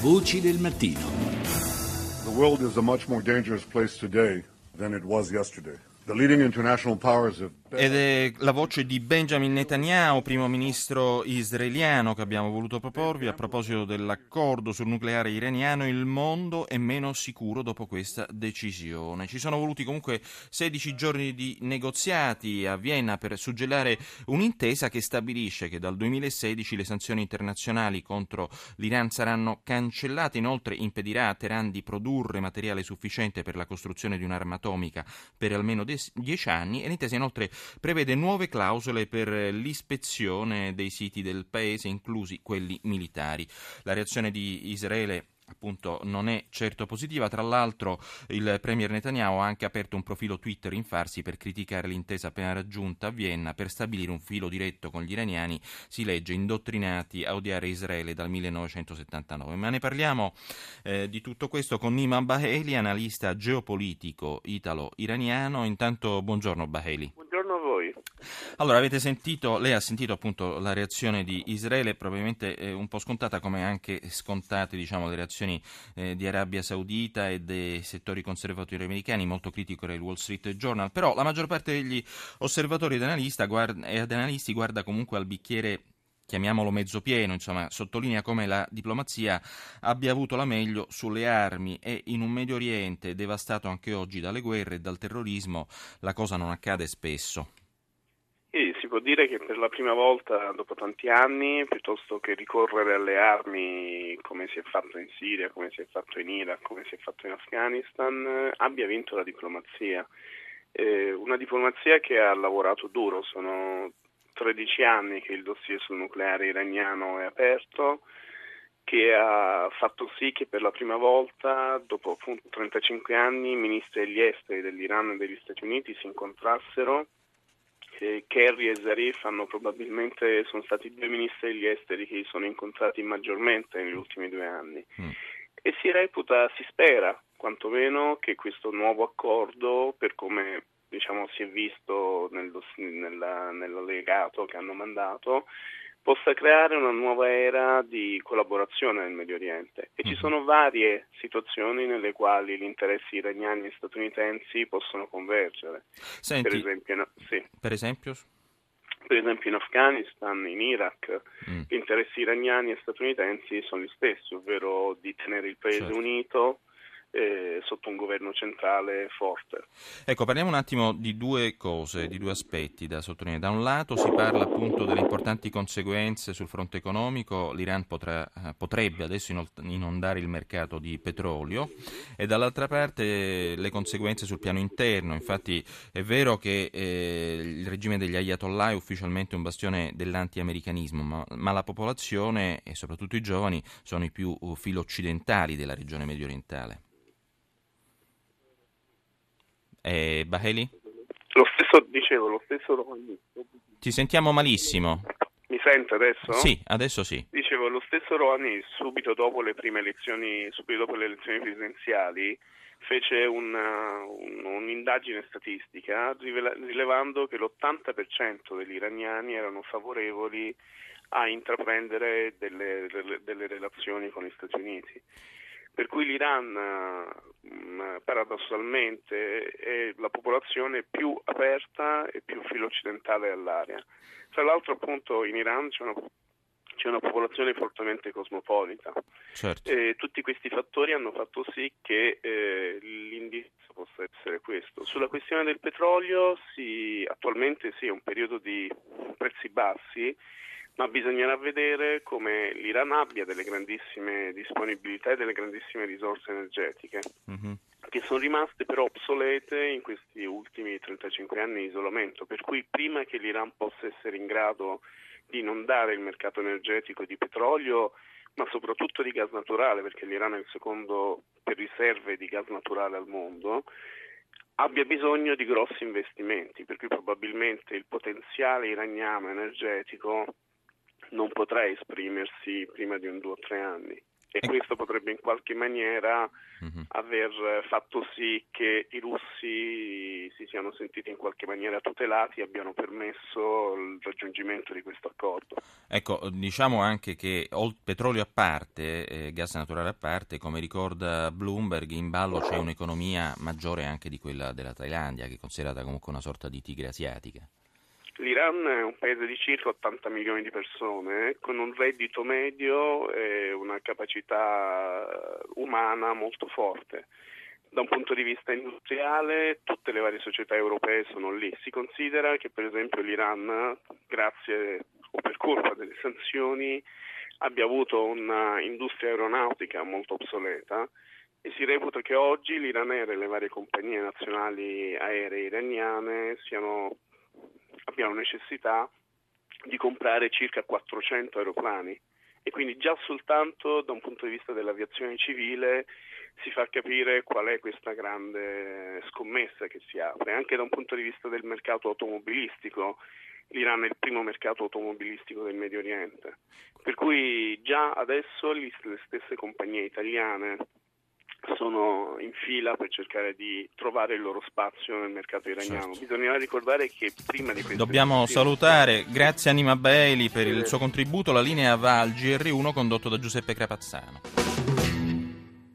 Voci del mattino. The world is a much more dangerous place today than it was yesterday. Ed è la voce di Benjamin Netanyahu, primo ministro israeliano, che abbiamo voluto proporvi a proposito dell'accordo sul nucleare iraniano. Il mondo è meno sicuro dopo questa decisione. Ci sono voluti comunque 16 giorni di negoziati a Vienna per suggellare un'intesa che stabilisce che dal 2016 le sanzioni internazionali contro l'Iran saranno cancellate. Inoltre impedirà a Teheran di produrre materiale sufficiente per la costruzione di un'arma atomica per almeno 10 anni e l'intesa inoltre prevede nuove clausole per l'ispezione dei siti del paese, inclusi quelli militari. La reazione di Israele appunto non è certo positiva. Tra l'altro il premier Netanyahu ha anche aperto un profilo Twitter in farsi per criticare l'intesa appena raggiunta a Vienna per stabilire un filo diretto con gli iraniani, si legge, indottrinati a odiare Israele dal 1979. Ma ne parliamo eh, di tutto questo con Niman Baheli, analista geopolitico italo-iraniano. Intanto buongiorno Baheli. Allora, avete sentito, lei ha sentito appunto la reazione di Israele, probabilmente eh, un po' scontata come anche scontate diciamo, le reazioni eh, di Arabia Saudita e dei settori conservatori americani, molto critico era il Wall Street Journal, però la maggior parte degli osservatori ed, guarda, ed analisti guarda comunque al bicchiere chiamiamolo mezzo pieno, insomma, sottolinea come la diplomazia abbia avuto la meglio sulle armi e in un Medio Oriente devastato anche oggi dalle guerre e dal terrorismo la cosa non accade spesso. Si può dire che per la prima volta dopo tanti anni, piuttosto che ricorrere alle armi come si è fatto in Siria, come si è fatto in Iraq, come si è fatto in Afghanistan, abbia vinto la diplomazia. Eh, una diplomazia che ha lavorato duro, sono 13 anni che il dossier sul nucleare iraniano è aperto, che ha fatto sì che per la prima volta, dopo appunto 35 anni, i ministri degli esteri dell'Iran e degli Stati Uniti si incontrassero. Eh, Kerry e Zarif hanno probabilmente, sono stati i due ministri degli esteri che si sono incontrati maggiormente negli ultimi due anni. Mm. E si reputa, si spera quantomeno che questo nuovo accordo, per come diciamo, si è visto nel, nella, nell'allegato che hanno mandato, possa creare una nuova era di collaborazione nel Medio Oriente e ci mhm. sono varie situazioni nelle quali gli interessi iraniani e statunitensi possono convergere. Senti, per esempio, no, sì. per esempio? Per esempio in Afghanistan, in Iraq, mm. gli interessi iraniani e statunitensi sono gli stessi, ovvero di tenere il paese certo. unito, eh, sotto un governo centrale forte. Ecco, parliamo un attimo di due cose, di due aspetti da sottolineare. Da un lato si parla appunto delle importanti conseguenze sul fronte economico, l'Iran potrà, eh, potrebbe adesso inondare il mercato di petrolio e dall'altra parte le conseguenze sul piano interno. Infatti è vero che eh, il regime degli Ayatollah è ufficialmente un bastione dell'anti-americanismo, ma, ma la popolazione e soprattutto i giovani sono i più uh, filo occidentali della regione medio orientale. Eh, Baheli? Lo stesso, dicevo, lo stesso. Ti sentiamo malissimo. Mi sente adesso? Sì, adesso sì. Dicevo, lo stesso Rouhani subito dopo le prime elezioni, subito dopo le elezioni presidenziali, fece una, un, un'indagine statistica rivela, rilevando che l'80% degli iraniani erano favorevoli a intraprendere delle, delle, delle relazioni con gli Stati Uniti. Per cui l'Iran mm, paradossalmente è la popolazione più aperta e più filo-occidentale all'area. Tra l'altro appunto in Iran c'è una, c'è una popolazione fortemente cosmopolita. Certo. E tutti questi fattori hanno fatto sì che eh, l'indizio possa essere questo. Sulla questione del petrolio sì, attualmente sì, è un periodo di prezzi bassi ma bisognerà vedere come l'Iran abbia delle grandissime disponibilità e delle grandissime risorse energetiche, mm-hmm. che sono rimaste però obsolete in questi ultimi 35 anni di isolamento, per cui prima che l'Iran possa essere in grado di inondare il mercato energetico di petrolio, ma soprattutto di gas naturale, perché l'Iran è il secondo per riserve di gas naturale al mondo, abbia bisogno di grossi investimenti, per cui probabilmente il potenziale iraniano energetico non potrà esprimersi prima di un due o tre anni. e questo potrebbe in qualche maniera uh-huh. aver fatto sì che i russi si siano sentiti in qualche maniera tutelati e abbiano permesso il raggiungimento di questo accordo. Ecco, diciamo anche che petrolio a parte, eh, gas naturale a parte, come ricorda Bloomberg, in ballo c'è un'economia maggiore anche di quella della Thailandia, che è considerata comunque una sorta di tigre asiatica. L'Iran è un paese di circa 80 milioni di persone con un reddito medio e una capacità umana molto forte. Da un punto di vista industriale tutte le varie società europee sono lì. Si considera che per esempio l'Iran, grazie o per colpa delle sanzioni, abbia avuto un'industria aeronautica molto obsoleta e si reputa che oggi l'Iran e le varie compagnie nazionali aeree iraniane siano abbiamo necessità di comprare circa 400 aeroplani e quindi già soltanto da un punto di vista dell'aviazione civile si fa capire qual è questa grande scommessa che si apre, anche da un punto di vista del mercato automobilistico. L'Iran è il primo mercato automobilistico del Medio Oriente, per cui già adesso le stesse compagnie italiane sono in fila per cercare di trovare il loro spazio nel mercato iraniano. Certo. Bisognerà ricordare che prima di questo... Dobbiamo salutare, grazie Anima Bailey per il suo contributo, la linea va al GR1 condotto da Giuseppe Crapazzano.